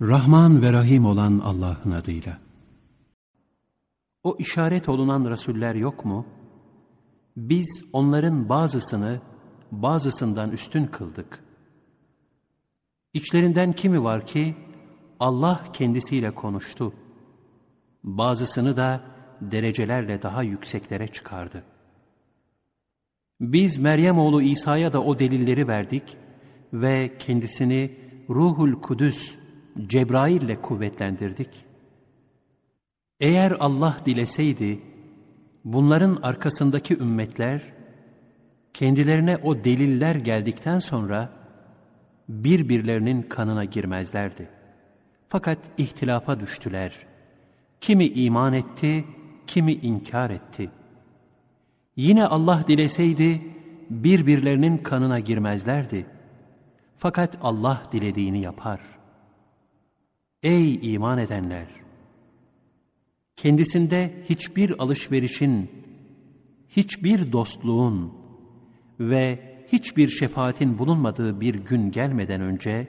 Rahman ve Rahim olan Allah'ın adıyla. O işaret olunan Resuller yok mu? Biz onların bazısını bazısından üstün kıldık. İçlerinden kimi var ki Allah kendisiyle konuştu. Bazısını da derecelerle daha yükseklere çıkardı. Biz Meryem oğlu İsa'ya da o delilleri verdik ve kendisini Ruhul Kudüs Cebrail ile kuvvetlendirdik. Eğer Allah dileseydi, bunların arkasındaki ümmetler, kendilerine o deliller geldikten sonra, birbirlerinin kanına girmezlerdi. Fakat ihtilafa düştüler. Kimi iman etti, kimi inkar etti. Yine Allah dileseydi, birbirlerinin kanına girmezlerdi. Fakat Allah dilediğini yapar.'' Ey iman edenler! Kendisinde hiçbir alışverişin, hiçbir dostluğun ve hiçbir şefaatin bulunmadığı bir gün gelmeden önce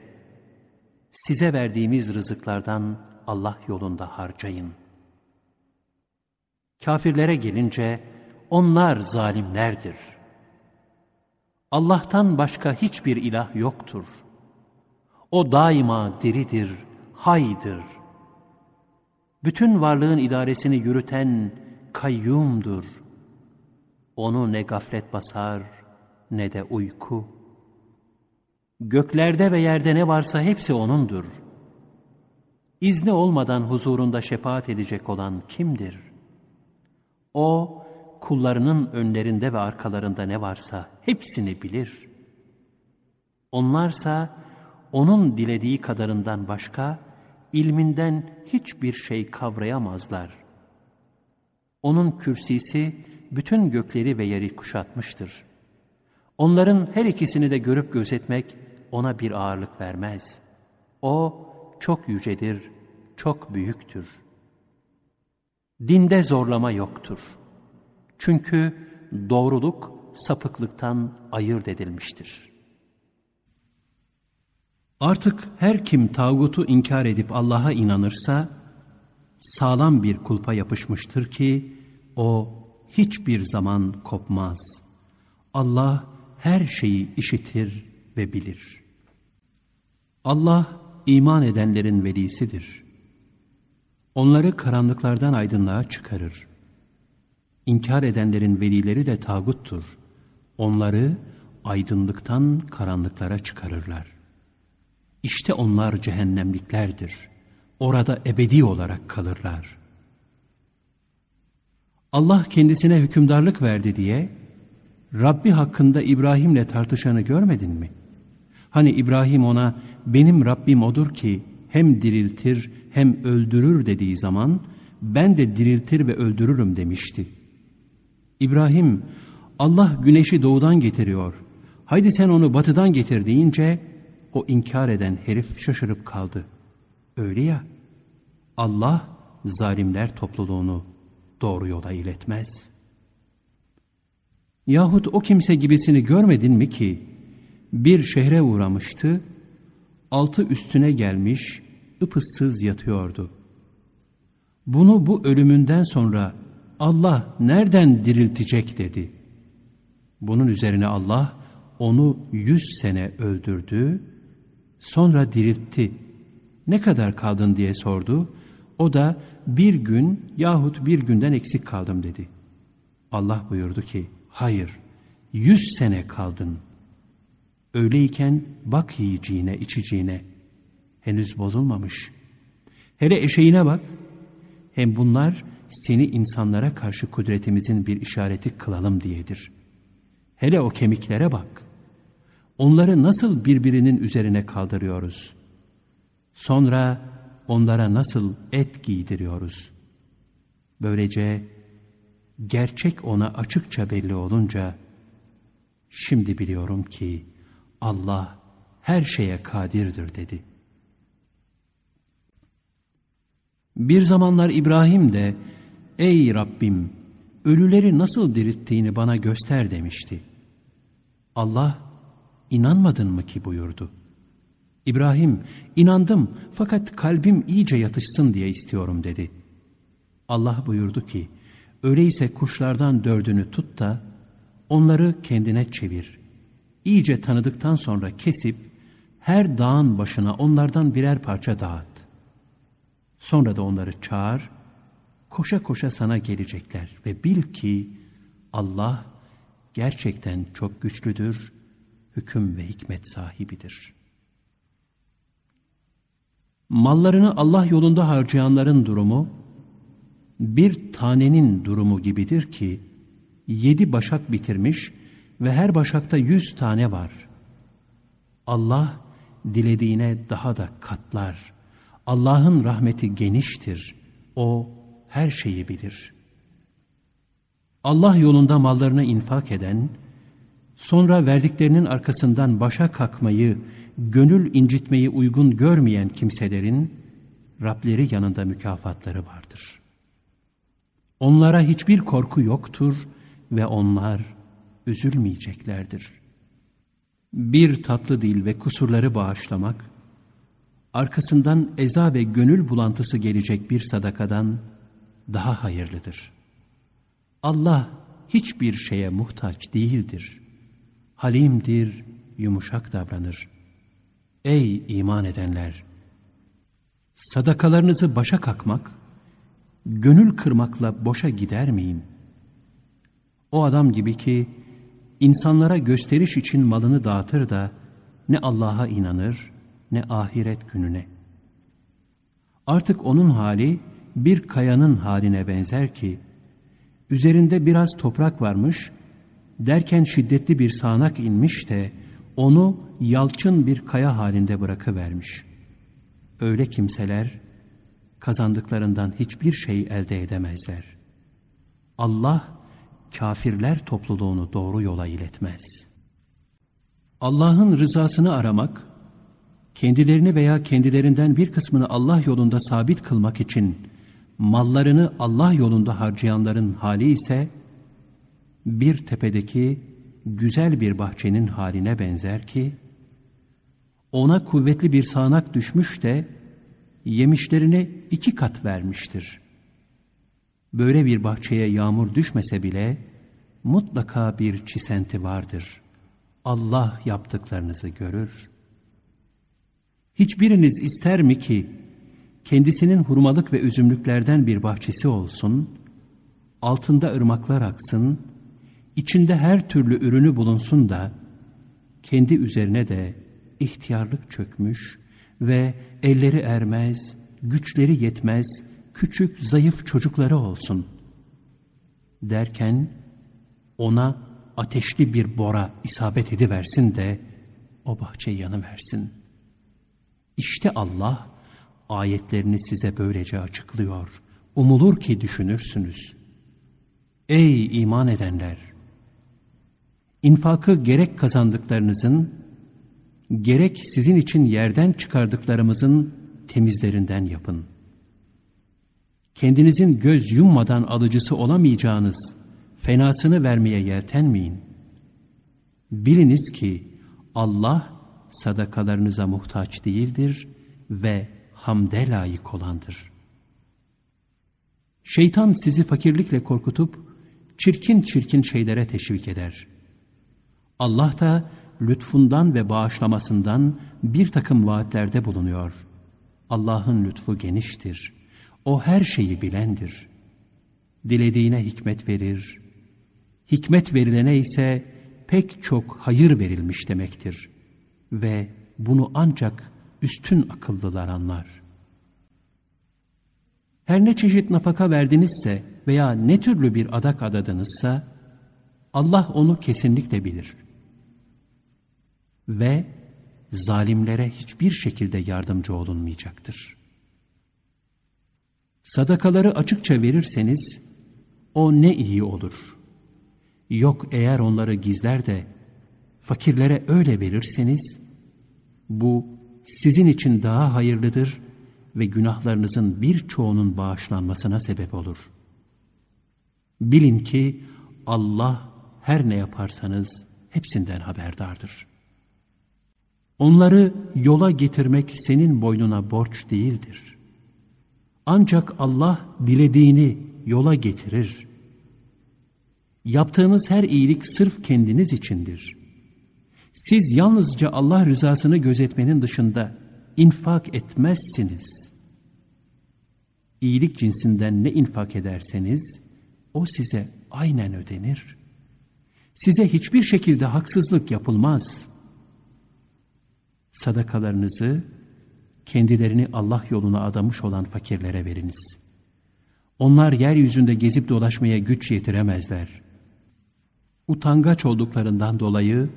size verdiğimiz rızıklardan Allah yolunda harcayın. Kafirlere gelince onlar zalimlerdir. Allah'tan başka hiçbir ilah yoktur. O daima diridir, haydır. Bütün varlığın idaresini yürüten kayyumdur. Onu ne gaflet basar ne de uyku. Göklerde ve yerde ne varsa hepsi O'nundur. İzni olmadan huzurunda şefaat edecek olan kimdir? O, kullarının önlerinde ve arkalarında ne varsa hepsini bilir. Onlarsa, O'nun dilediği kadarından başka, ilminden hiçbir şey kavrayamazlar. Onun kürsisi bütün gökleri ve yeri kuşatmıştır. Onların her ikisini de görüp gözetmek ona bir ağırlık vermez. O çok yücedir, çok büyüktür. Dinde zorlama yoktur. Çünkü doğruluk sapıklıktan ayırt edilmiştir.'' Artık her kim tağutu inkar edip Allah'a inanırsa, sağlam bir kulpa yapışmıştır ki, o hiçbir zaman kopmaz. Allah her şeyi işitir ve bilir. Allah iman edenlerin velisidir. Onları karanlıklardan aydınlığa çıkarır. İnkar edenlerin velileri de tağuttur. Onları aydınlıktan karanlıklara çıkarırlar. İşte onlar cehennemliklerdir. Orada ebedi olarak kalırlar. Allah kendisine hükümdarlık verdi diye Rabbi hakkında İbrahim'le tartışanı görmedin mi? Hani İbrahim ona benim Rabbim odur ki hem diriltir hem öldürür dediği zaman ben de diriltir ve öldürürüm demişti. İbrahim Allah güneşi doğudan getiriyor. Haydi sen onu batıdan getir deyince o inkar eden herif şaşırıp kaldı. Öyle ya, Allah zalimler topluluğunu doğru yola iletmez. Yahut o kimse gibisini görmedin mi ki, bir şehre uğramıştı, altı üstüne gelmiş, ıpıssız yatıyordu. Bunu bu ölümünden sonra Allah nereden diriltecek dedi. Bunun üzerine Allah onu yüz sene öldürdü Sonra diriltti. Ne kadar kaldın diye sordu. O da bir gün yahut bir günden eksik kaldım dedi. Allah buyurdu ki hayır yüz sene kaldın. Öyleyken bak yiyeceğine içeceğine henüz bozulmamış. Hele eşeğine bak. Hem bunlar seni insanlara karşı kudretimizin bir işareti kılalım diyedir. Hele o kemiklere bak. Onları nasıl birbirinin üzerine kaldırıyoruz? Sonra onlara nasıl et giydiriyoruz? Böylece gerçek ona açıkça belli olunca şimdi biliyorum ki Allah her şeye kadirdir dedi. Bir zamanlar İbrahim de ey Rabbim ölüleri nasıl dirittiğini bana göster demişti. Allah İnanmadın mı ki buyurdu. İbrahim, inandım fakat kalbim iyice yatışsın diye istiyorum dedi. Allah buyurdu ki, öyleyse kuşlardan dördünü tut da onları kendine çevir. İyice tanıdıktan sonra kesip her dağın başına onlardan birer parça dağıt. Sonra da onları çağır, koşa koşa sana gelecekler ve bil ki Allah gerçekten çok güçlüdür, hüküm ve hikmet sahibidir. Mallarını Allah yolunda harcayanların durumu, bir tanenin durumu gibidir ki, yedi başak bitirmiş ve her başakta yüz tane var. Allah dilediğine daha da katlar. Allah'ın rahmeti geniştir. O her şeyi bilir. Allah yolunda mallarını infak eden, sonra verdiklerinin arkasından başa kalkmayı, gönül incitmeyi uygun görmeyen kimselerin, Rableri yanında mükafatları vardır. Onlara hiçbir korku yoktur ve onlar üzülmeyeceklerdir. Bir tatlı dil ve kusurları bağışlamak, arkasından eza ve gönül bulantısı gelecek bir sadakadan daha hayırlıdır. Allah hiçbir şeye muhtaç değildir. Halimdir, yumuşak davranır. Ey iman edenler! Sadakalarınızı başa kakmak, gönül kırmakla boşa gider miyim? O adam gibi ki, insanlara gösteriş için malını dağıtır da, ne Allah'a inanır, ne ahiret gününe. Artık onun hali, bir kayanın haline benzer ki, üzerinde biraz toprak varmış, derken şiddetli bir sağanak inmiş de, onu yalçın bir kaya halinde bırakıvermiş. Öyle kimseler, kazandıklarından hiçbir şey elde edemezler. Allah, kafirler topluluğunu doğru yola iletmez. Allah'ın rızasını aramak, kendilerini veya kendilerinden bir kısmını Allah yolunda sabit kılmak için mallarını Allah yolunda harcayanların hali ise bir tepedeki güzel bir bahçenin haline benzer ki ona kuvvetli bir sağanak düşmüş de yemişlerini iki kat vermiştir. Böyle bir bahçeye yağmur düşmese bile mutlaka bir çisenti vardır. Allah yaptıklarınızı görür. Hiçbiriniz ister mi ki kendisinin hurmalık ve üzümlüklerden bir bahçesi olsun, altında ırmaklar aksın, içinde her türlü ürünü bulunsun da, kendi üzerine de ihtiyarlık çökmüş ve elleri ermez, güçleri yetmez, küçük zayıf çocukları olsun. Derken ona ateşli bir bora isabet ediversin de o bahçe yanıversin. İşte Allah ayetlerini size böylece açıklıyor. Umulur ki düşünürsünüz. Ey iman edenler! İnfakı gerek kazandıklarınızın, gerek sizin için yerden çıkardıklarımızın temizlerinden yapın. Kendinizin göz yummadan alıcısı olamayacağınız fenasını vermeye yeltenmeyin. Biliniz ki Allah sadakalarınıza muhtaç değildir ve hamde layık olandır. Şeytan sizi fakirlikle korkutup çirkin çirkin şeylere teşvik eder. Allah da lütfundan ve bağışlamasından bir takım vaatlerde bulunuyor. Allah'ın lütfu geniştir. O her şeyi bilendir. Dilediğine hikmet verir. Hikmet verilene ise pek çok hayır verilmiş demektir. Ve bunu ancak üstün akıllılar anlar. Her ne çeşit nafaka verdinizse veya ne türlü bir adak adadınızsa Allah onu kesinlikle bilir. Ve zalimlere hiçbir şekilde yardımcı olunmayacaktır. Sadakaları açıkça verirseniz o ne iyi olur. Yok eğer onları gizler de fakirlere öyle verirseniz bu sizin için daha hayırlıdır ve günahlarınızın birçoğunun bağışlanmasına sebep olur. Bilin ki Allah her ne yaparsanız hepsinden haberdardır. Onları yola getirmek senin boynuna borç değildir. Ancak Allah dilediğini yola getirir. Yaptığınız her iyilik sırf kendiniz içindir. Siz yalnızca Allah rızasını gözetmenin dışında infak etmezsiniz. İyilik cinsinden ne infak ederseniz o size aynen ödenir. Size hiçbir şekilde haksızlık yapılmaz. Sadakalarınızı kendilerini Allah yoluna adamış olan fakirlere veriniz. Onlar yeryüzünde gezip dolaşmaya güç yetiremezler. Utangaç olduklarından dolayı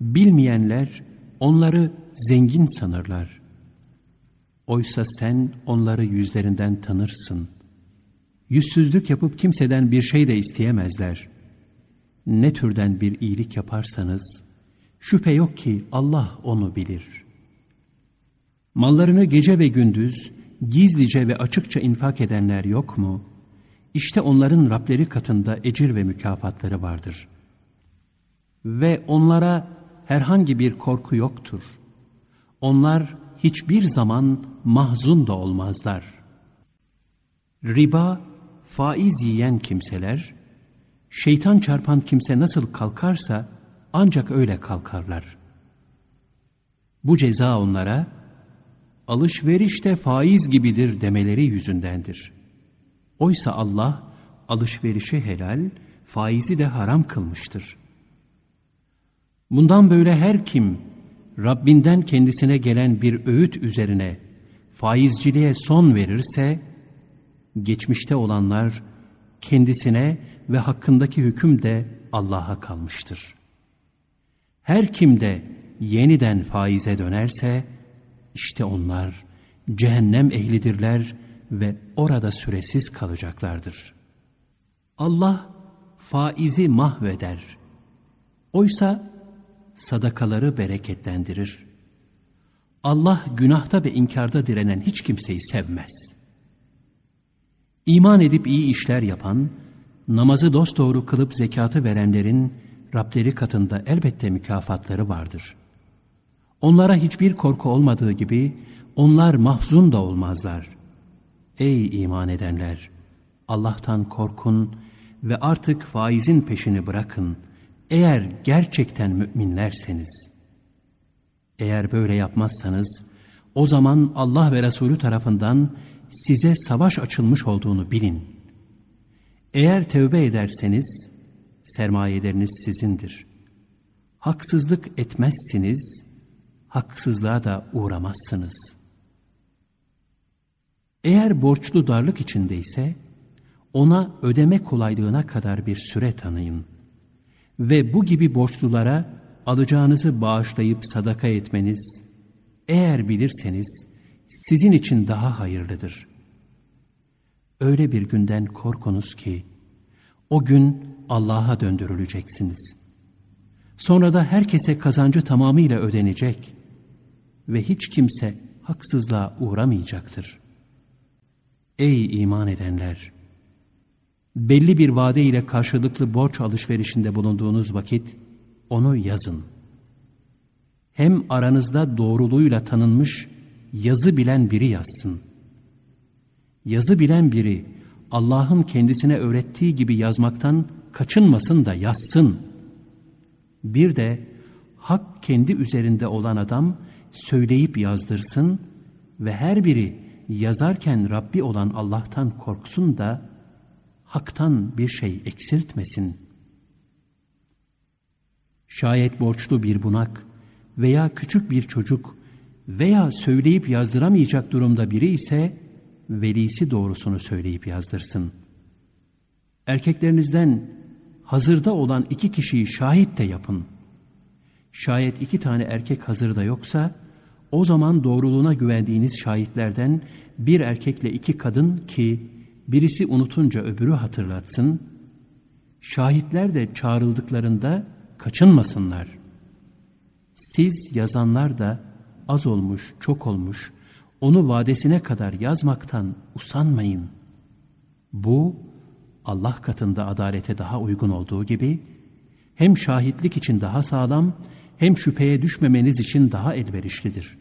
bilmeyenler onları zengin sanırlar. Oysa sen onları yüzlerinden tanırsın. Yüzsüzlük yapıp kimseden bir şey de isteyemezler. Ne türden bir iyilik yaparsanız, şüphe yok ki Allah onu bilir. Mallarını gece ve gündüz, gizlice ve açıkça infak edenler yok mu? İşte onların Rableri katında ecir ve mükafatları vardır. Ve onlara herhangi bir korku yoktur. Onlar hiçbir zaman mahzun da olmazlar. Riba, faiz yiyen kimseler, şeytan çarpan kimse nasıl kalkarsa ancak öyle kalkarlar. Bu ceza onlara, alışveriş de faiz gibidir demeleri yüzündendir. Oysa Allah, alışverişi helal, faizi de haram kılmıştır. Bundan böyle her kim, Rabbinden kendisine gelen bir öğüt üzerine faizciliğe son verirse, geçmişte olanlar kendisine ve hakkındaki hüküm de Allah'a kalmıştır. Her kim de yeniden faize dönerse, işte onlar cehennem ehlidirler ve orada süresiz kalacaklardır. Allah faizi mahveder. Oysa sadakaları bereketlendirir. Allah günahta ve inkarda direnen hiç kimseyi sevmez. İman edip iyi işler yapan, namazı dosdoğru kılıp zekatı verenlerin Rableri katında elbette mükafatları vardır. Onlara hiçbir korku olmadığı gibi onlar mahzun da olmazlar. Ey iman edenler! Allah'tan korkun ve artık faizin peşini bırakın.'' Eğer gerçekten müminlerseniz, eğer böyle yapmazsanız, o zaman Allah ve Resulü tarafından size savaş açılmış olduğunu bilin. Eğer tevbe ederseniz, sermayeleriniz sizindir. Haksızlık etmezsiniz, haksızlığa da uğramazsınız. Eğer borçlu darlık içindeyse, ona ödeme kolaylığına kadar bir süre tanıyın ve bu gibi borçlulara alacağınızı bağışlayıp sadaka etmeniz, eğer bilirseniz sizin için daha hayırlıdır. Öyle bir günden korkunuz ki, o gün Allah'a döndürüleceksiniz. Sonra da herkese kazancı tamamıyla ödenecek ve hiç kimse haksızlığa uğramayacaktır. Ey iman edenler! belli bir vade ile karşılıklı borç alışverişinde bulunduğunuz vakit onu yazın. Hem aranızda doğruluğuyla tanınmış yazı bilen biri yazsın. Yazı bilen biri Allah'ın kendisine öğrettiği gibi yazmaktan kaçınmasın da yazsın. Bir de hak kendi üzerinde olan adam söyleyip yazdırsın ve her biri yazarken Rabbi olan Allah'tan korksun da haktan bir şey eksiltmesin. Şayet borçlu bir bunak veya küçük bir çocuk veya söyleyip yazdıramayacak durumda biri ise velisi doğrusunu söyleyip yazdırsın. Erkeklerinizden hazırda olan iki kişiyi şahit de yapın. Şayet iki tane erkek hazırda yoksa, o zaman doğruluğuna güvendiğiniz şahitlerden bir erkekle iki kadın ki birisi unutunca öbürü hatırlatsın, şahitler de çağrıldıklarında kaçınmasınlar. Siz yazanlar da az olmuş, çok olmuş, onu vadesine kadar yazmaktan usanmayın. Bu, Allah katında adalete daha uygun olduğu gibi, hem şahitlik için daha sağlam, hem şüpheye düşmemeniz için daha elverişlidir.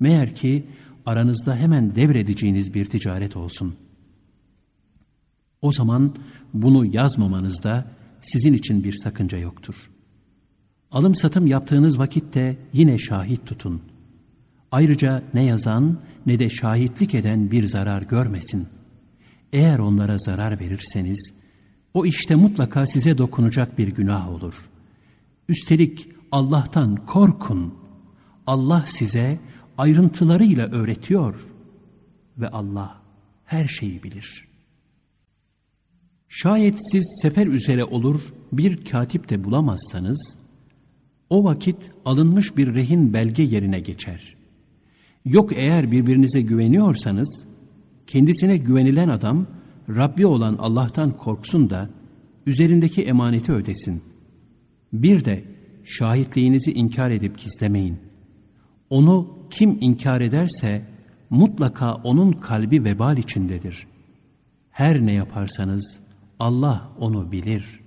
Meğer ki aranızda hemen devredeceğiniz bir ticaret olsun. O zaman bunu yazmamanızda sizin için bir sakınca yoktur. Alım satım yaptığınız vakitte yine şahit tutun. Ayrıca ne yazan ne de şahitlik eden bir zarar görmesin. Eğer onlara zarar verirseniz, o işte mutlaka size dokunacak bir günah olur. Üstelik Allah'tan korkun. Allah size ayrıntılarıyla öğretiyor ve Allah her şeyi bilir. Şayet siz sefer üzere olur bir katip de bulamazsanız, o vakit alınmış bir rehin belge yerine geçer. Yok eğer birbirinize güveniyorsanız, kendisine güvenilen adam, Rabbi olan Allah'tan korksun da, üzerindeki emaneti ödesin. Bir de şahitliğinizi inkar edip gizlemeyin. Onu kim inkar ederse, mutlaka onun kalbi vebal içindedir. Her ne yaparsanız, Allah onu bilir.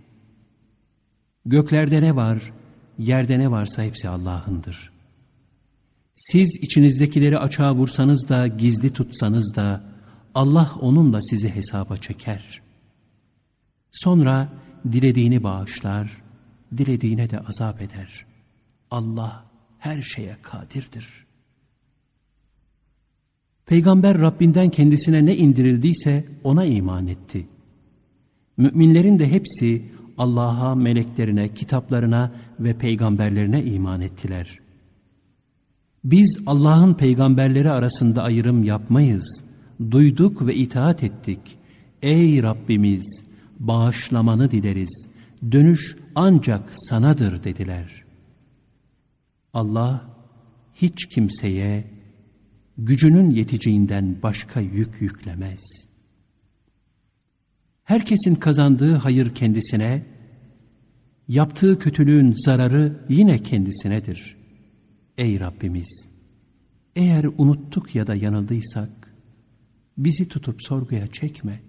Göklerde ne var, yerde ne varsa hepsi Allah'ındır. Siz içinizdekileri açığa vursanız da, gizli tutsanız da, Allah onunla sizi hesaba çeker. Sonra dilediğini bağışlar, dilediğine de azap eder. Allah her şeye kadirdir. Peygamber Rabbinden kendisine ne indirildiyse ona iman etti. Müminlerin de hepsi Allah'a, meleklerine, kitaplarına ve peygamberlerine iman ettiler. Biz Allah'ın peygamberleri arasında ayrım yapmayız. Duyduk ve itaat ettik. Ey Rabbimiz! Bağışlamanı dileriz. Dönüş ancak sanadır dediler. Allah hiç kimseye gücünün yeteceğinden başka yük yüklemez.'' Herkesin kazandığı hayır kendisine, yaptığı kötülüğün zararı yine kendisinedir. Ey Rabbimiz! Eğer unuttuk ya da yanıldıysak, bizi tutup sorguya çekme.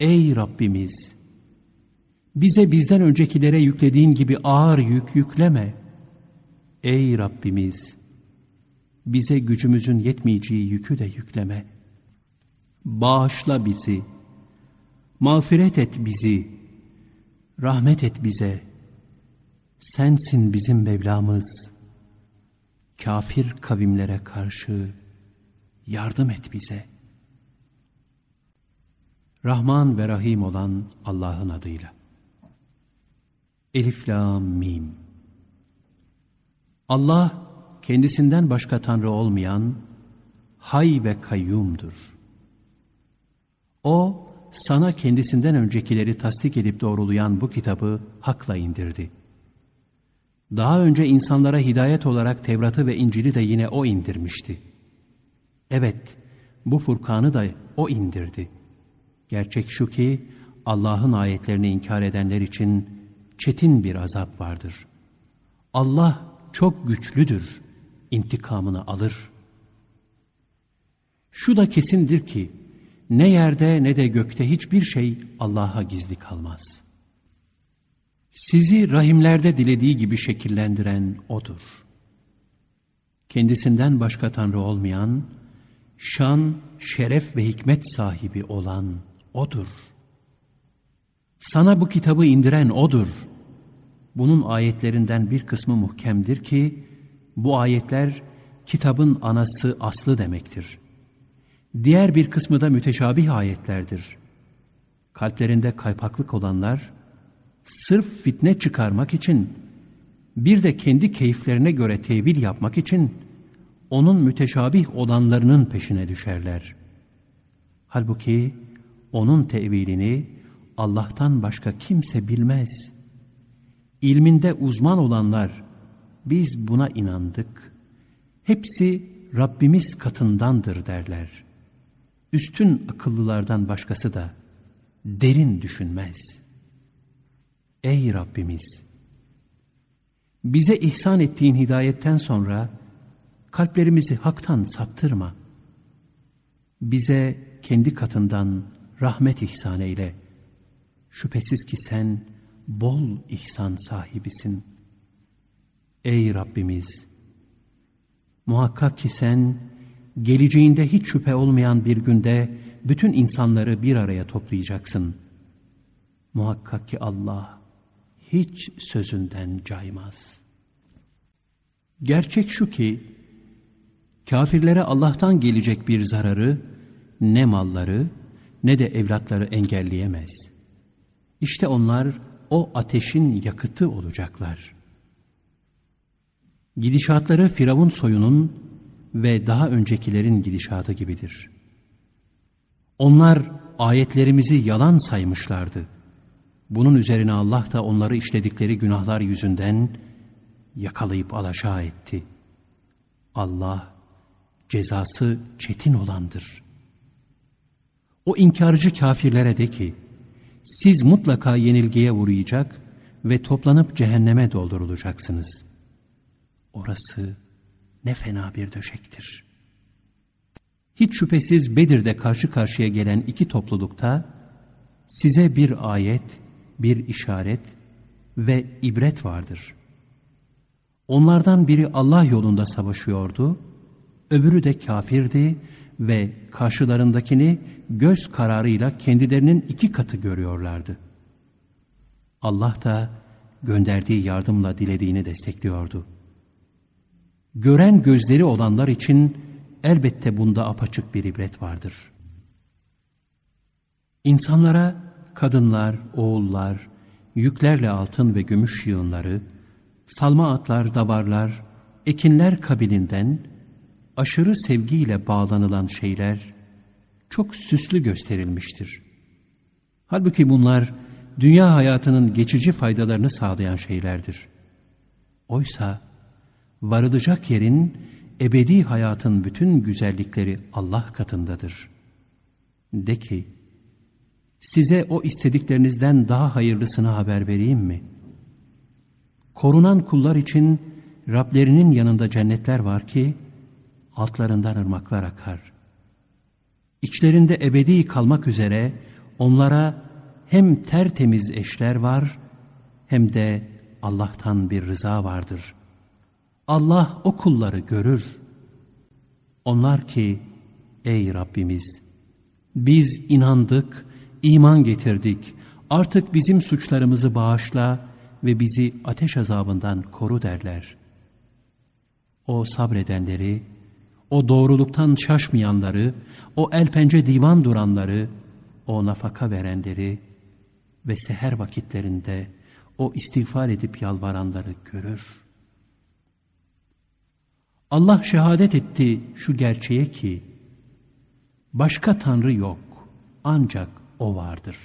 Ey Rabbimiz! Bize bizden öncekilere yüklediğin gibi ağır yük yükleme. Ey Rabbimiz! Bize gücümüzün yetmeyeceği yükü de yükleme. Bağışla bizi Mağfiret et bizi, rahmet et bize. Sensin bizim Mevlamız. Kafir kavimlere karşı yardım et bize. Rahman ve Rahim olan Allah'ın adıyla. Elif, Lam, Mim. Allah kendisinden başka Tanrı olmayan hay ve kayyumdur. O sana kendisinden öncekileri tasdik edip doğrulayan bu kitabı hakla indirdi. Daha önce insanlara hidayet olarak Tevrat'ı ve İncil'i de yine O indirmişti. Evet, bu Furkan'ı da O indirdi. Gerçek şu ki, Allah'ın ayetlerini inkar edenler için çetin bir azap vardır. Allah çok güçlüdür, intikamını alır. Şu da kesindir ki, ne yerde ne de gökte hiçbir şey Allah'a gizli kalmaz. Sizi rahimlerde dilediği gibi şekillendiren O'dur. Kendisinden başka Tanrı olmayan, şan, şeref ve hikmet sahibi olan O'dur. Sana bu kitabı indiren O'dur. Bunun ayetlerinden bir kısmı muhkemdir ki, bu ayetler kitabın anası aslı demektir. Diğer bir kısmı da müteşabih ayetlerdir. Kalplerinde kaypaklık olanlar, sırf fitne çıkarmak için, bir de kendi keyiflerine göre tevil yapmak için, onun müteşabih olanlarının peşine düşerler. Halbuki onun tevilini Allah'tan başka kimse bilmez. İlminde uzman olanlar, biz buna inandık. Hepsi Rabbimiz katındandır derler.'' üstün akıllılardan başkası da derin düşünmez. Ey Rabbimiz! Bize ihsan ettiğin hidayetten sonra kalplerimizi haktan saptırma. Bize kendi katından rahmet ihsan eyle. Şüphesiz ki sen bol ihsan sahibisin. Ey Rabbimiz! Muhakkak ki sen geleceğinde hiç şüphe olmayan bir günde bütün insanları bir araya toplayacaksın. Muhakkak ki Allah hiç sözünden caymaz. Gerçek şu ki, kafirlere Allah'tan gelecek bir zararı ne malları ne de evlatları engelleyemez. İşte onlar o ateşin yakıtı olacaklar. Gidişatları Firavun soyunun ve daha öncekilerin gidişatı gibidir. Onlar ayetlerimizi yalan saymışlardı. Bunun üzerine Allah da onları işledikleri günahlar yüzünden yakalayıp alaşağı etti. Allah cezası çetin olandır. O inkarcı kafirlere de ki, siz mutlaka yenilgiye uğrayacak ve toplanıp cehenneme doldurulacaksınız. Orası ne fena bir döşektir. Hiç şüphesiz Bedir'de karşı karşıya gelen iki toplulukta size bir ayet, bir işaret ve ibret vardır. Onlardan biri Allah yolunda savaşıyordu, öbürü de kafirdi ve karşılarındakini göz kararıyla kendilerinin iki katı görüyorlardı. Allah da gönderdiği yardımla dilediğini destekliyordu. Gören gözleri olanlar için elbette bunda apaçık bir ibret vardır. İnsanlara kadınlar, oğullar, yüklerle altın ve gümüş yığınları, salma atlar, davarlar, ekinler kabilinden aşırı sevgiyle bağlanılan şeyler çok süslü gösterilmiştir. Halbuki bunlar dünya hayatının geçici faydalarını sağlayan şeylerdir. Oysa varılacak yerin ebedi hayatın bütün güzellikleri Allah katındadır. De ki, size o istediklerinizden daha hayırlısını haber vereyim mi? Korunan kullar için Rablerinin yanında cennetler var ki, altlarından ırmaklar akar. İçlerinde ebedi kalmak üzere onlara hem tertemiz eşler var, hem de Allah'tan bir rıza vardır. Allah o kulları görür. Onlar ki, ey Rabbimiz, biz inandık, iman getirdik, artık bizim suçlarımızı bağışla ve bizi ateş azabından koru derler. O sabredenleri, o doğruluktan şaşmayanları, o el pence divan duranları, o nafaka verenleri ve seher vakitlerinde o istiğfar edip yalvaranları görür. Allah şehadet etti şu gerçeğe ki, başka Tanrı yok, ancak O vardır.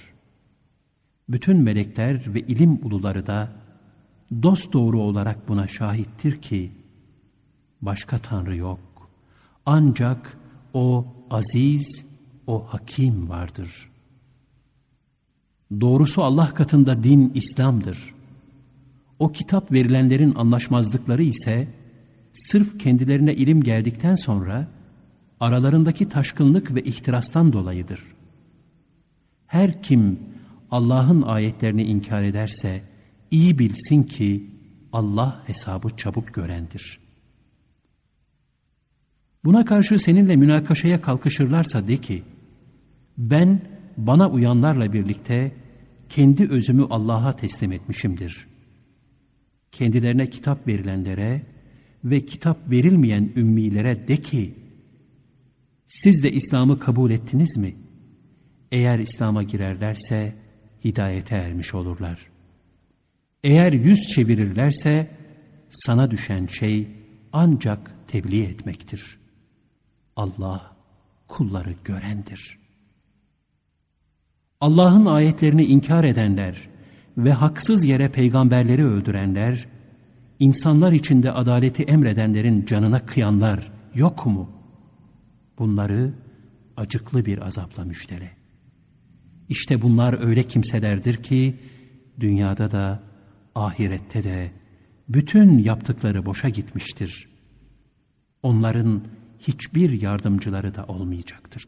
Bütün melekler ve ilim uluları da dost doğru olarak buna şahittir ki, başka Tanrı yok. Ancak o aziz, o hakim vardır. Doğrusu Allah katında din İslam'dır. O kitap verilenlerin anlaşmazlıkları ise sırf kendilerine ilim geldikten sonra aralarındaki taşkınlık ve ihtirastan dolayıdır. Her kim Allah'ın ayetlerini inkar ederse iyi bilsin ki Allah hesabı çabuk görendir.'' Buna karşı seninle münakaşaya kalkışırlarsa de ki, ben bana uyanlarla birlikte kendi özümü Allah'a teslim etmişimdir. Kendilerine kitap verilenlere ve kitap verilmeyen ümmilere de ki, siz de İslam'ı kabul ettiniz mi? Eğer İslam'a girerlerse hidayete ermiş olurlar. Eğer yüz çevirirlerse sana düşen şey ancak tebliğ etmektir.'' Allah kulları görendir. Allah'ın ayetlerini inkar edenler ve haksız yere peygamberleri öldürenler, insanlar içinde adaleti emredenlerin canına kıyanlar yok mu? Bunları acıklı bir azapla müştele. İşte bunlar öyle kimselerdir ki, dünyada da, ahirette de, bütün yaptıkları boşa gitmiştir. Onların hiçbir yardımcıları da olmayacaktır.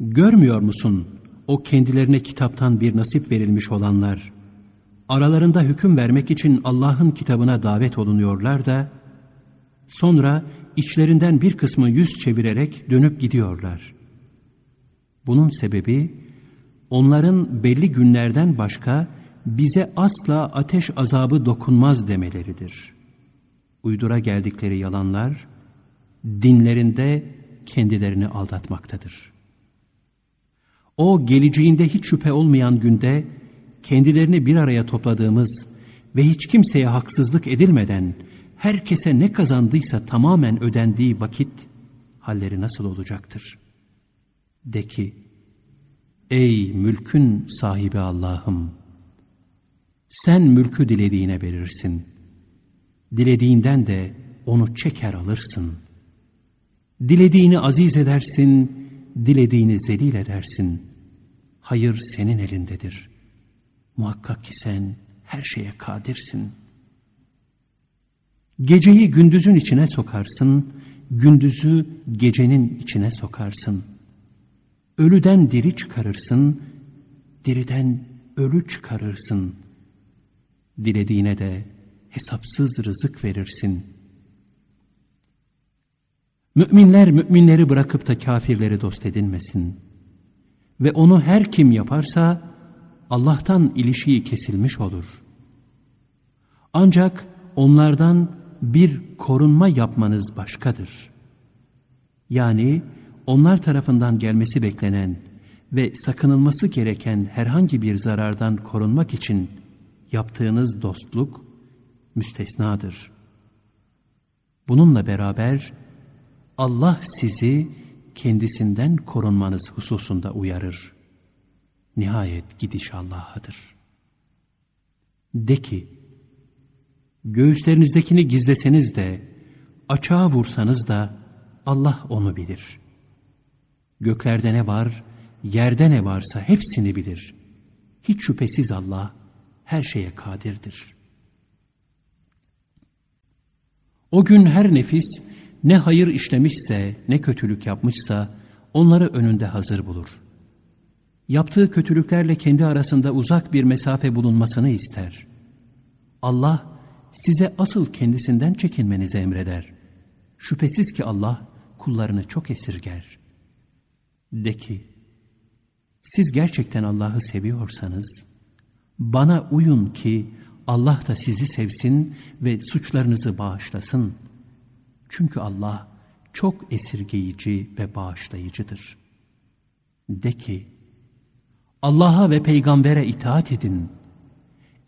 Görmüyor musun o kendilerine kitaptan bir nasip verilmiş olanlar, aralarında hüküm vermek için Allah'ın kitabına davet olunuyorlar da, sonra içlerinden bir kısmı yüz çevirerek dönüp gidiyorlar. Bunun sebebi, onların belli günlerden başka bize asla ateş azabı dokunmaz demeleridir. Uydura geldikleri yalanlar, dinlerinde kendilerini aldatmaktadır. O geleceğinde hiç şüphe olmayan günde, kendilerini bir araya topladığımız ve hiç kimseye haksızlık edilmeden, herkese ne kazandıysa tamamen ödendiği vakit, halleri nasıl olacaktır? De ki, ey mülkün sahibi Allah'ım, sen mülkü dilediğine verirsin. Dilediğinden de onu çeker alırsın. Dilediğini aziz edersin, dilediğini zelil edersin. Hayır senin elindedir. Muhakkak ki sen her şeye kadirsin. Geceyi gündüzün içine sokarsın, gündüzü gecenin içine sokarsın. Ölüden diri çıkarırsın, diriden ölü çıkarırsın.'' Dilediğine de hesapsız rızık verirsin. Müminler müminleri bırakıp da kafirleri dost edinmesin. Ve onu her kim yaparsa Allah'tan ilişiği kesilmiş olur. Ancak onlardan bir korunma yapmanız başkadır. Yani onlar tarafından gelmesi beklenen ve sakınılması gereken herhangi bir zarardan korunmak için yaptığınız dostluk müstesnadır. Bununla beraber Allah sizi kendisinden korunmanız hususunda uyarır. Nihayet gidiş Allah'adır. De ki, göğüslerinizdekini gizleseniz de, açığa vursanız da Allah onu bilir. Göklerde ne var, yerde ne varsa hepsini bilir. Hiç şüphesiz Allah, her şeye kadirdir. O gün her nefis ne hayır işlemişse ne kötülük yapmışsa onları önünde hazır bulur. Yaptığı kötülüklerle kendi arasında uzak bir mesafe bulunmasını ister. Allah size asıl kendisinden çekinmenizi emreder. Şüphesiz ki Allah kullarını çok esirger. De ki, siz gerçekten Allah'ı seviyorsanız, bana uyun ki Allah da sizi sevsin ve suçlarınızı bağışlasın. Çünkü Allah çok esirgeyici ve bağışlayıcıdır. De ki, Allah'a ve peygambere itaat edin.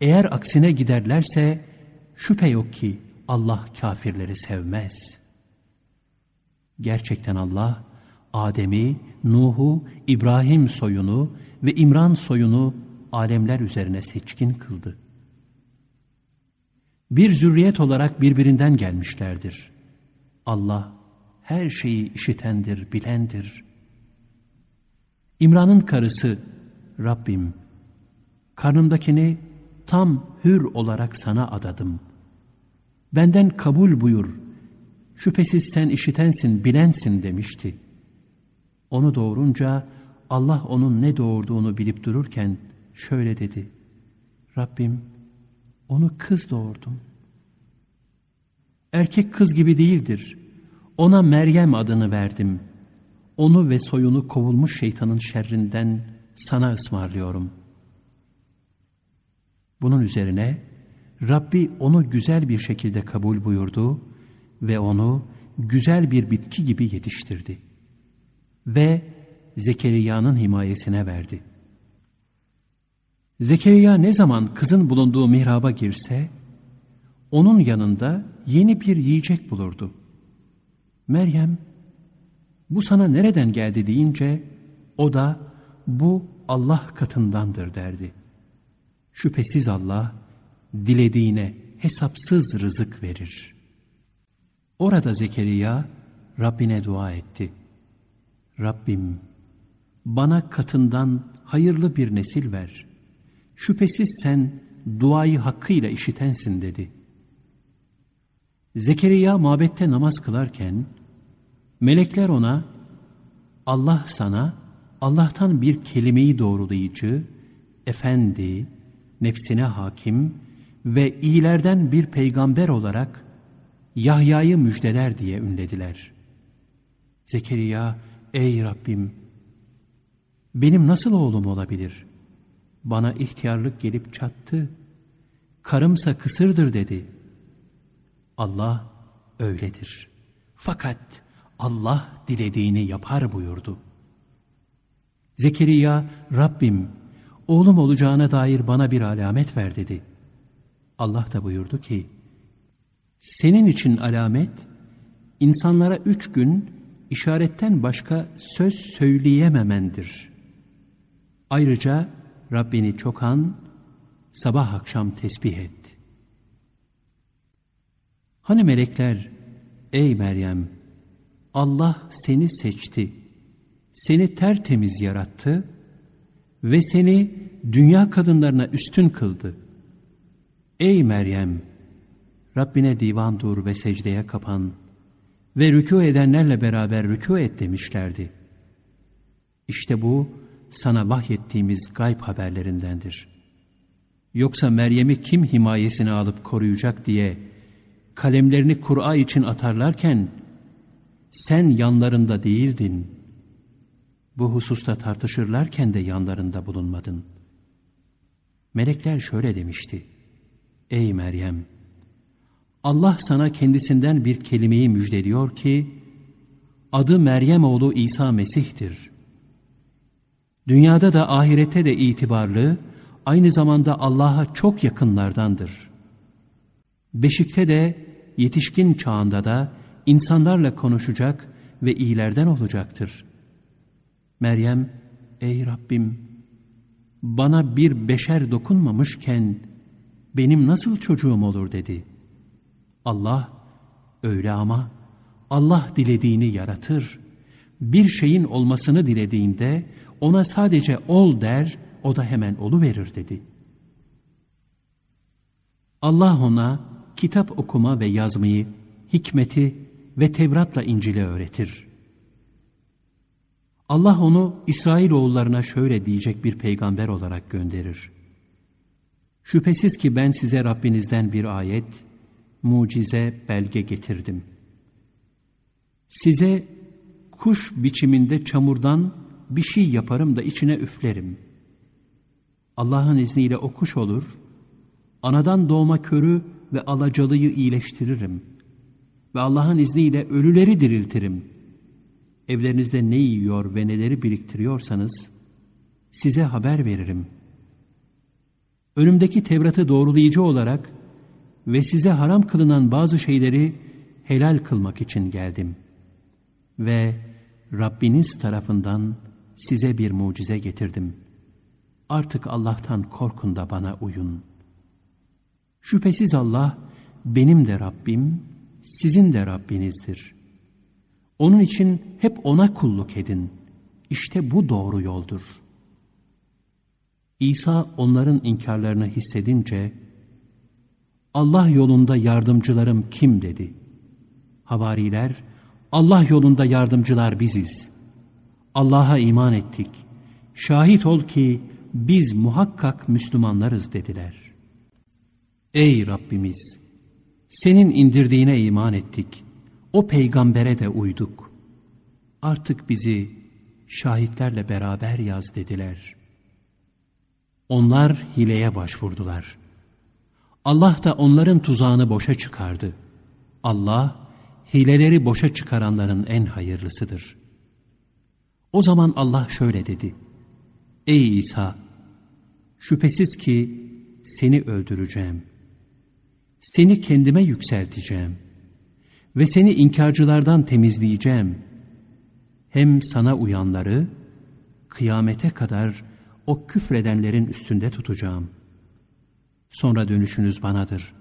Eğer aksine giderlerse şüphe yok ki Allah kafirleri sevmez. Gerçekten Allah Adem'i, Nuh'u, İbrahim soyunu ve İmran soyunu alemler üzerine seçkin kıldı. Bir zürriyet olarak birbirinden gelmişlerdir. Allah her şeyi işitendir, bilendir. İmran'ın karısı Rabbim, karnımdakini tam hür olarak sana adadım. Benden kabul buyur, şüphesiz sen işitensin, bilensin demişti. Onu doğurunca Allah onun ne doğurduğunu bilip dururken, şöyle dedi. Rabbim onu kız doğurdum. Erkek kız gibi değildir. Ona Meryem adını verdim. Onu ve soyunu kovulmuş şeytanın şerrinden sana ısmarlıyorum. Bunun üzerine Rabbi onu güzel bir şekilde kabul buyurdu ve onu güzel bir bitki gibi yetiştirdi. Ve Zekeriya'nın himayesine verdi. Zekeriya ne zaman kızın bulunduğu mihraba girse, onun yanında yeni bir yiyecek bulurdu. Meryem, bu sana nereden geldi deyince, o da bu Allah katındandır derdi. Şüphesiz Allah, dilediğine hesapsız rızık verir. Orada Zekeriya, Rabbine dua etti. Rabbim, bana katından hayırlı bir nesil ver.'' şüphesiz sen duayı hakkıyla işitensin dedi. Zekeriya mabette namaz kılarken melekler ona Allah sana Allah'tan bir kelimeyi doğrulayıcı, efendi, nefsine hakim ve iyilerden bir peygamber olarak Yahya'yı müjdeler diye ünlediler. Zekeriya, ey Rabbim, benim nasıl oğlum olabilir? Bana ihtiyarlık gelip çattı, karımsa kısırdır dedi. Allah öyledir. Fakat Allah dilediğini yapar buyurdu. Zekeriya, Rabbim, oğlum olacağına dair bana bir alamet ver dedi. Allah da buyurdu ki, senin için alamet, insanlara üç gün işaretten başka söz söyleyememendir. Ayrıca Rabbini çok an, sabah akşam tesbih et. Hani melekler, ey Meryem, Allah seni seçti, seni tertemiz yarattı ve seni dünya kadınlarına üstün kıldı. Ey Meryem, Rabbine divan dur ve secdeye kapan ve rükû edenlerle beraber rükû et demişlerdi. İşte bu sana vahyettiğimiz gayb haberlerindendir. Yoksa Meryem'i kim himayesine alıp koruyacak diye kalemlerini Kur'a için atarlarken sen yanlarında değildin. Bu hususta tartışırlarken de yanlarında bulunmadın. Melekler şöyle demişti. Ey Meryem! Allah sana kendisinden bir kelimeyi müjdeliyor ki, adı Meryem oğlu İsa Mesih'tir. Dünyada da ahirette de itibarlı, aynı zamanda Allah'a çok yakınlardandır. Beşikte de, yetişkin çağında da insanlarla konuşacak ve iyilerden olacaktır. Meryem, ey Rabbim, bana bir beşer dokunmamışken benim nasıl çocuğum olur dedi. Allah, öyle ama Allah dilediğini yaratır. Bir şeyin olmasını dilediğinde ona sadece ol der, o da hemen verir dedi. Allah ona kitap okuma ve yazmayı, hikmeti ve Tevrat'la İncil'i öğretir. Allah onu İsrailoğullarına şöyle diyecek bir peygamber olarak gönderir. Şüphesiz ki ben size Rabbinizden bir ayet, mucize, belge getirdim. Size kuş biçiminde çamurdan bir şey yaparım da içine üflerim. Allah'ın izniyle o kuş olur, anadan doğma körü ve alacalıyı iyileştiririm. Ve Allah'ın izniyle ölüleri diriltirim. Evlerinizde ne yiyor ve neleri biriktiriyorsanız size haber veririm. Önümdeki Tevrat'ı doğrulayıcı olarak ve size haram kılınan bazı şeyleri helal kılmak için geldim. Ve Rabbiniz tarafından size bir mucize getirdim. Artık Allah'tan korkun da bana uyun. Şüphesiz Allah benim de Rabbim, sizin de Rabbinizdir. Onun için hep O'na kulluk edin. İşte bu doğru yoldur. İsa onların inkarlarını hissedince, Allah yolunda yardımcılarım kim dedi. Havariler, Allah yolunda yardımcılar biziz. Allah'a iman ettik. Şahit ol ki biz muhakkak Müslümanlarız dediler. Ey Rabbimiz! Senin indirdiğine iman ettik. O peygambere de uyduk. Artık bizi şahitlerle beraber yaz dediler. Onlar hileye başvurdular. Allah da onların tuzağını boşa çıkardı. Allah, hileleri boşa çıkaranların en hayırlısıdır. O zaman Allah şöyle dedi. Ey İsa! Şüphesiz ki seni öldüreceğim. Seni kendime yükselteceğim. Ve seni inkarcılardan temizleyeceğim. Hem sana uyanları, kıyamete kadar o küfredenlerin üstünde tutacağım. Sonra dönüşünüz banadır.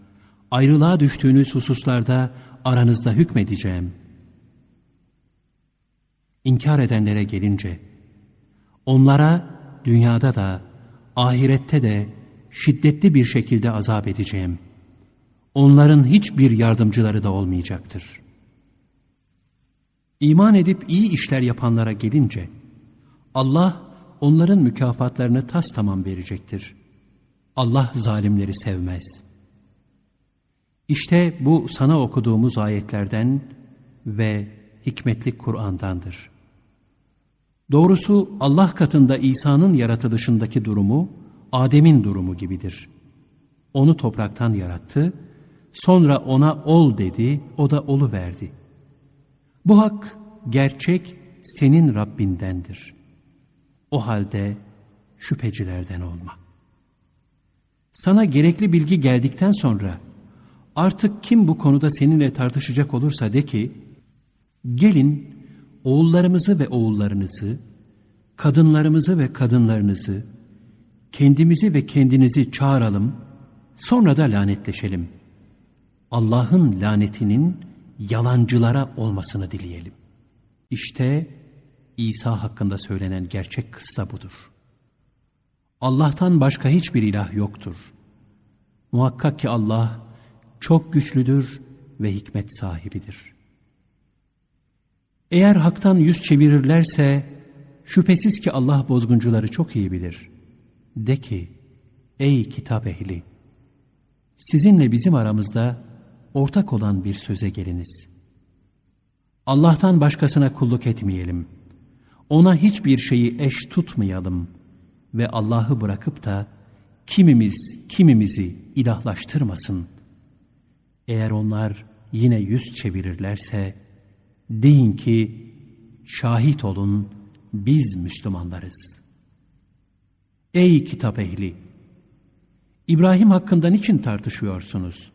Ayrılığa düştüğünüz hususlarda aranızda hükmedeceğim. İnkar edenlere gelince, onlara dünyada da, ahirette de şiddetli bir şekilde azap edeceğim. Onların hiçbir yardımcıları da olmayacaktır. İman edip iyi işler yapanlara gelince, Allah onların mükafatlarını tas tamam verecektir. Allah zalimleri sevmez. İşte bu sana okuduğumuz ayetlerden ve hikmetli Kur'an'dandır. Doğrusu Allah katında İsa'nın yaratılışındaki durumu Adem'in durumu gibidir. Onu topraktan yarattı, sonra ona ol dedi, o da olu verdi. Bu hak gerçek senin Rabbindendir. O halde şüphecilerden olma. Sana gerekli bilgi geldikten sonra artık kim bu konuda seninle tartışacak olursa de ki, gelin oğullarımızı ve oğullarınızı, kadınlarımızı ve kadınlarınızı, kendimizi ve kendinizi çağıralım, sonra da lanetleşelim. Allah'ın lanetinin yalancılara olmasını dileyelim. İşte İsa hakkında söylenen gerçek kıssa budur. Allah'tan başka hiçbir ilah yoktur. Muhakkak ki Allah çok güçlüdür ve hikmet sahibidir. Eğer haktan yüz çevirirlerse şüphesiz ki Allah bozguncuları çok iyi bilir. De ki, ey kitap ehli, sizinle bizim aramızda ortak olan bir söze geliniz. Allah'tan başkasına kulluk etmeyelim. Ona hiçbir şeyi eş tutmayalım ve Allah'ı bırakıp da kimimiz kimimizi ilahlaştırmasın. Eğer onlar yine yüz çevirirlerse deyin ki şahit olun biz Müslümanlarız. Ey kitap ehli! İbrahim hakkında niçin tartışıyorsunuz?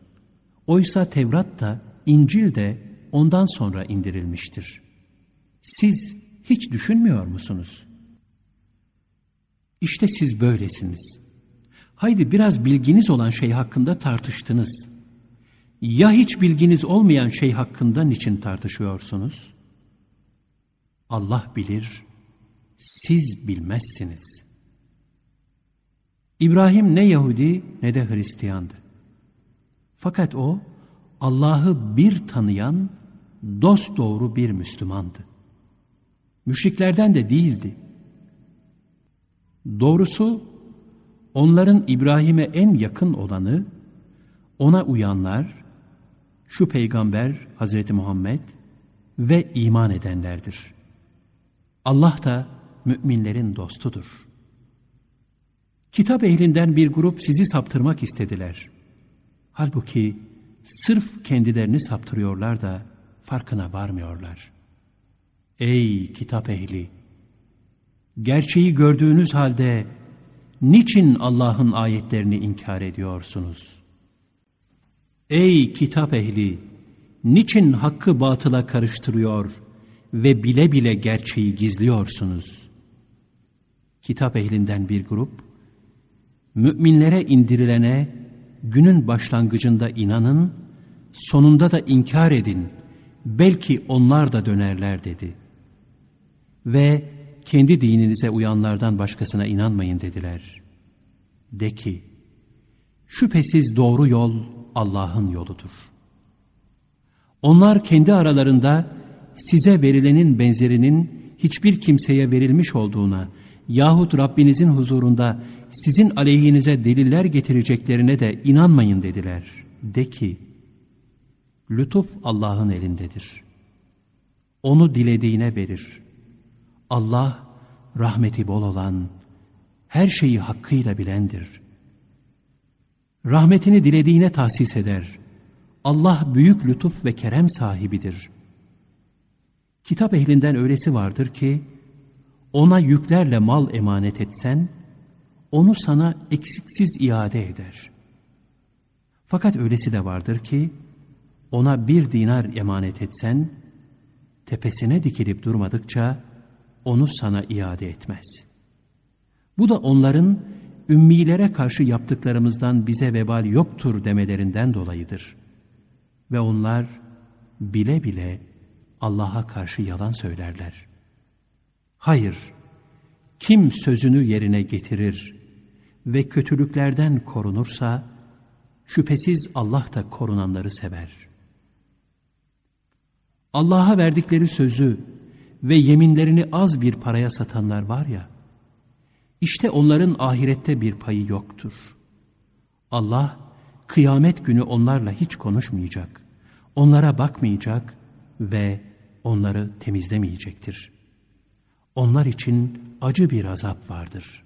Oysa Tevrat da, İncil de ondan sonra indirilmiştir. Siz hiç düşünmüyor musunuz? İşte siz böylesiniz. Haydi biraz bilginiz olan şey hakkında tartıştınız. Ya hiç bilginiz olmayan şey hakkında niçin tartışıyorsunuz? Allah bilir, siz bilmezsiniz. İbrahim ne Yahudi ne de Hristiyandı. Fakat o Allah'ı bir tanıyan dost doğru bir Müslümandı. Müşriklerden de değildi. Doğrusu onların İbrahim'e en yakın olanı ona uyanlar, şu peygamber Hazreti Muhammed ve iman edenlerdir. Allah da müminlerin dostudur. Kitap ehlinden bir grup sizi saptırmak istediler. Halbuki sırf kendilerini saptırıyorlar da farkına varmıyorlar. Ey kitap ehli! Gerçeği gördüğünüz halde niçin Allah'ın ayetlerini inkar ediyorsunuz? Ey kitap ehli! Niçin hakkı batıla karıştırıyor ve bile bile gerçeği gizliyorsunuz? Kitap ehlinden bir grup, müminlere indirilene günün başlangıcında inanın, sonunda da inkar edin, belki onlar da dönerler dedi. Ve kendi dininize uyanlardan başkasına inanmayın dediler. De ki, şüphesiz doğru yol Allah'ın yoludur. Onlar kendi aralarında size verilenin benzerinin hiçbir kimseye verilmiş olduğuna yahut Rabbinizin huzurunda sizin aleyhinize deliller getireceklerine de inanmayın dediler. De ki, lütuf Allah'ın elindedir. Onu dilediğine verir. Allah rahmeti bol olan, her şeyi hakkıyla bilendir. Rahmetini dilediğine tahsis eder. Allah büyük lütuf ve kerem sahibidir. Kitap ehlinden öylesi vardır ki, ona yüklerle mal emanet etsen, onu sana eksiksiz iade eder. Fakat öylesi de vardır ki, ona bir dinar emanet etsen, tepesine dikilip durmadıkça onu sana iade etmez. Bu da onların ümmilere karşı yaptıklarımızdan bize vebal yoktur demelerinden dolayıdır. Ve onlar bile bile Allah'a karşı yalan söylerler. Hayır, kim sözünü yerine getirir ve kötülüklerden korunursa, şüphesiz Allah da korunanları sever. Allah'a verdikleri sözü ve yeminlerini az bir paraya satanlar var ya, işte onların ahirette bir payı yoktur. Allah kıyamet günü onlarla hiç konuşmayacak, onlara bakmayacak ve onları temizlemeyecektir. Onlar için acı bir azap vardır.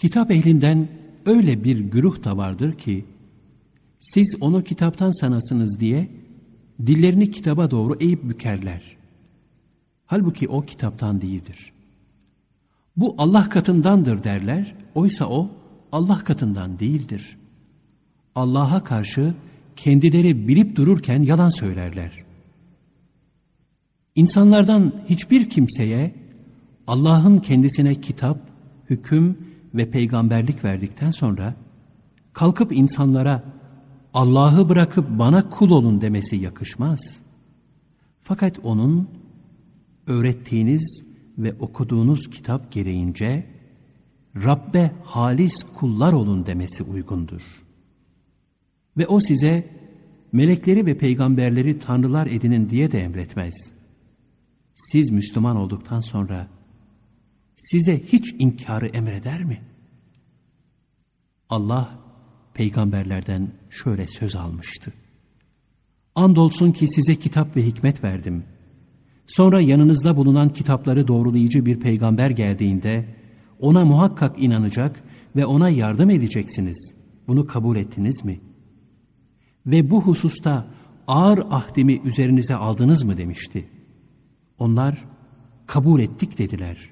Kitap ehlinden öyle bir güruh da vardır ki, siz onu kitaptan sanasınız diye dillerini kitaba doğru eğip bükerler. Halbuki o kitaptan değildir. Bu Allah katındandır derler, oysa o Allah katından değildir. Allah'a karşı kendileri bilip dururken yalan söylerler. İnsanlardan hiçbir kimseye Allah'ın kendisine kitap, hüküm ve peygamberlik verdikten sonra kalkıp insanlara Allah'ı bırakıp bana kul olun demesi yakışmaz. Fakat onun öğrettiğiniz ve okuduğunuz kitap gereğince Rabbe halis kullar olun demesi uygundur. Ve o size melekleri ve peygamberleri tanrılar edinin diye de emretmez. Siz Müslüman olduktan sonra size hiç inkarı emreder mi? Allah peygamberlerden şöyle söz almıştı. Andolsun ki size kitap ve hikmet verdim. Sonra yanınızda bulunan kitapları doğrulayıcı bir peygamber geldiğinde ona muhakkak inanacak ve ona yardım edeceksiniz. Bunu kabul ettiniz mi? Ve bu hususta ağır ahdimi üzerinize aldınız mı demişti. Onlar kabul ettik dediler.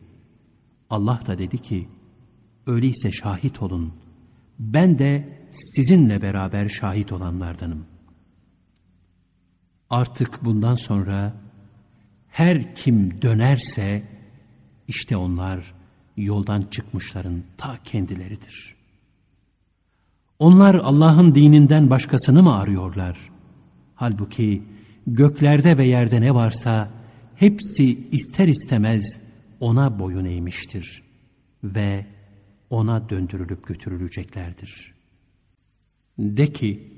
Allah da dedi ki, öyleyse şahit olun. Ben de sizinle beraber şahit olanlardanım. Artık bundan sonra her kim dönerse işte onlar yoldan çıkmışların ta kendileridir. Onlar Allah'ın dininden başkasını mı arıyorlar? Halbuki göklerde ve yerde ne varsa hepsi ister istemez ona boyun eğmiştir ve ona döndürülüp götürüleceklerdir. De ki,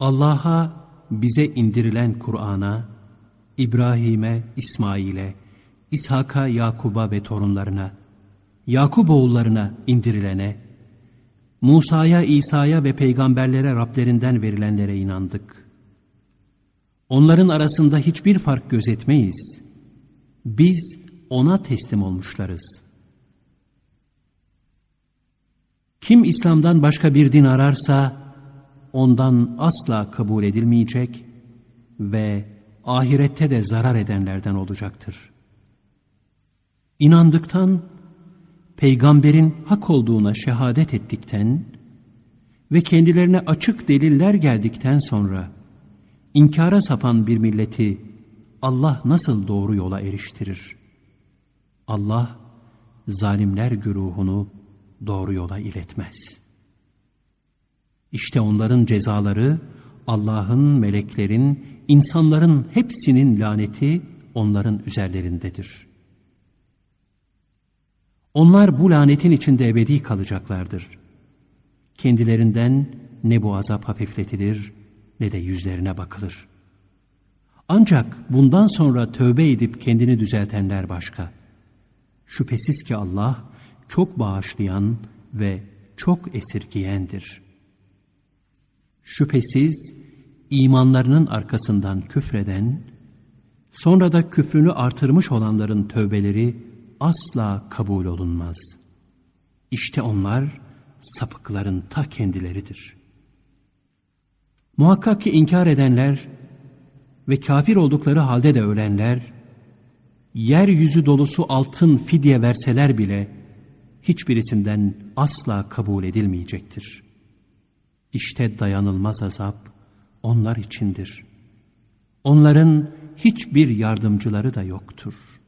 Allah'a bize indirilen Kur'an'a, İbrahim'e, İsmail'e, İshak'a, Yakub'a ve torunlarına, Yakup oğullarına indirilene, Musa'ya, İsa'ya ve peygamberlere Rablerinden verilenlere inandık. Onların arasında hiçbir fark gözetmeyiz. Biz ona teslim olmuşlarız. Kim İslam'dan başka bir din ararsa, ondan asla kabul edilmeyecek ve ahirette de zarar edenlerden olacaktır. İnandıktan, peygamberin hak olduğuna şehadet ettikten ve kendilerine açık deliller geldikten sonra inkara sapan bir milleti Allah nasıl doğru yola eriştirir? Allah zalimler güruhunu doğru yola iletmez. İşte onların cezaları Allah'ın, meleklerin, insanların hepsinin laneti onların üzerlerindedir.'' Onlar bu lanetin içinde ebedi kalacaklardır. Kendilerinden ne bu azap hafifletilir ne de yüzlerine bakılır. Ancak bundan sonra tövbe edip kendini düzeltenler başka. Şüphesiz ki Allah çok bağışlayan ve çok esirgiyendir. Şüphesiz imanlarının arkasından küfreden, sonra da küfrünü artırmış olanların tövbeleri asla kabul olunmaz. İşte onlar sapıkların ta kendileridir. Muhakkak ki inkar edenler ve kafir oldukları halde de ölenler, yeryüzü dolusu altın fidye verseler bile, hiçbirisinden asla kabul edilmeyecektir. İşte dayanılmaz azap onlar içindir. Onların hiçbir yardımcıları da yoktur.''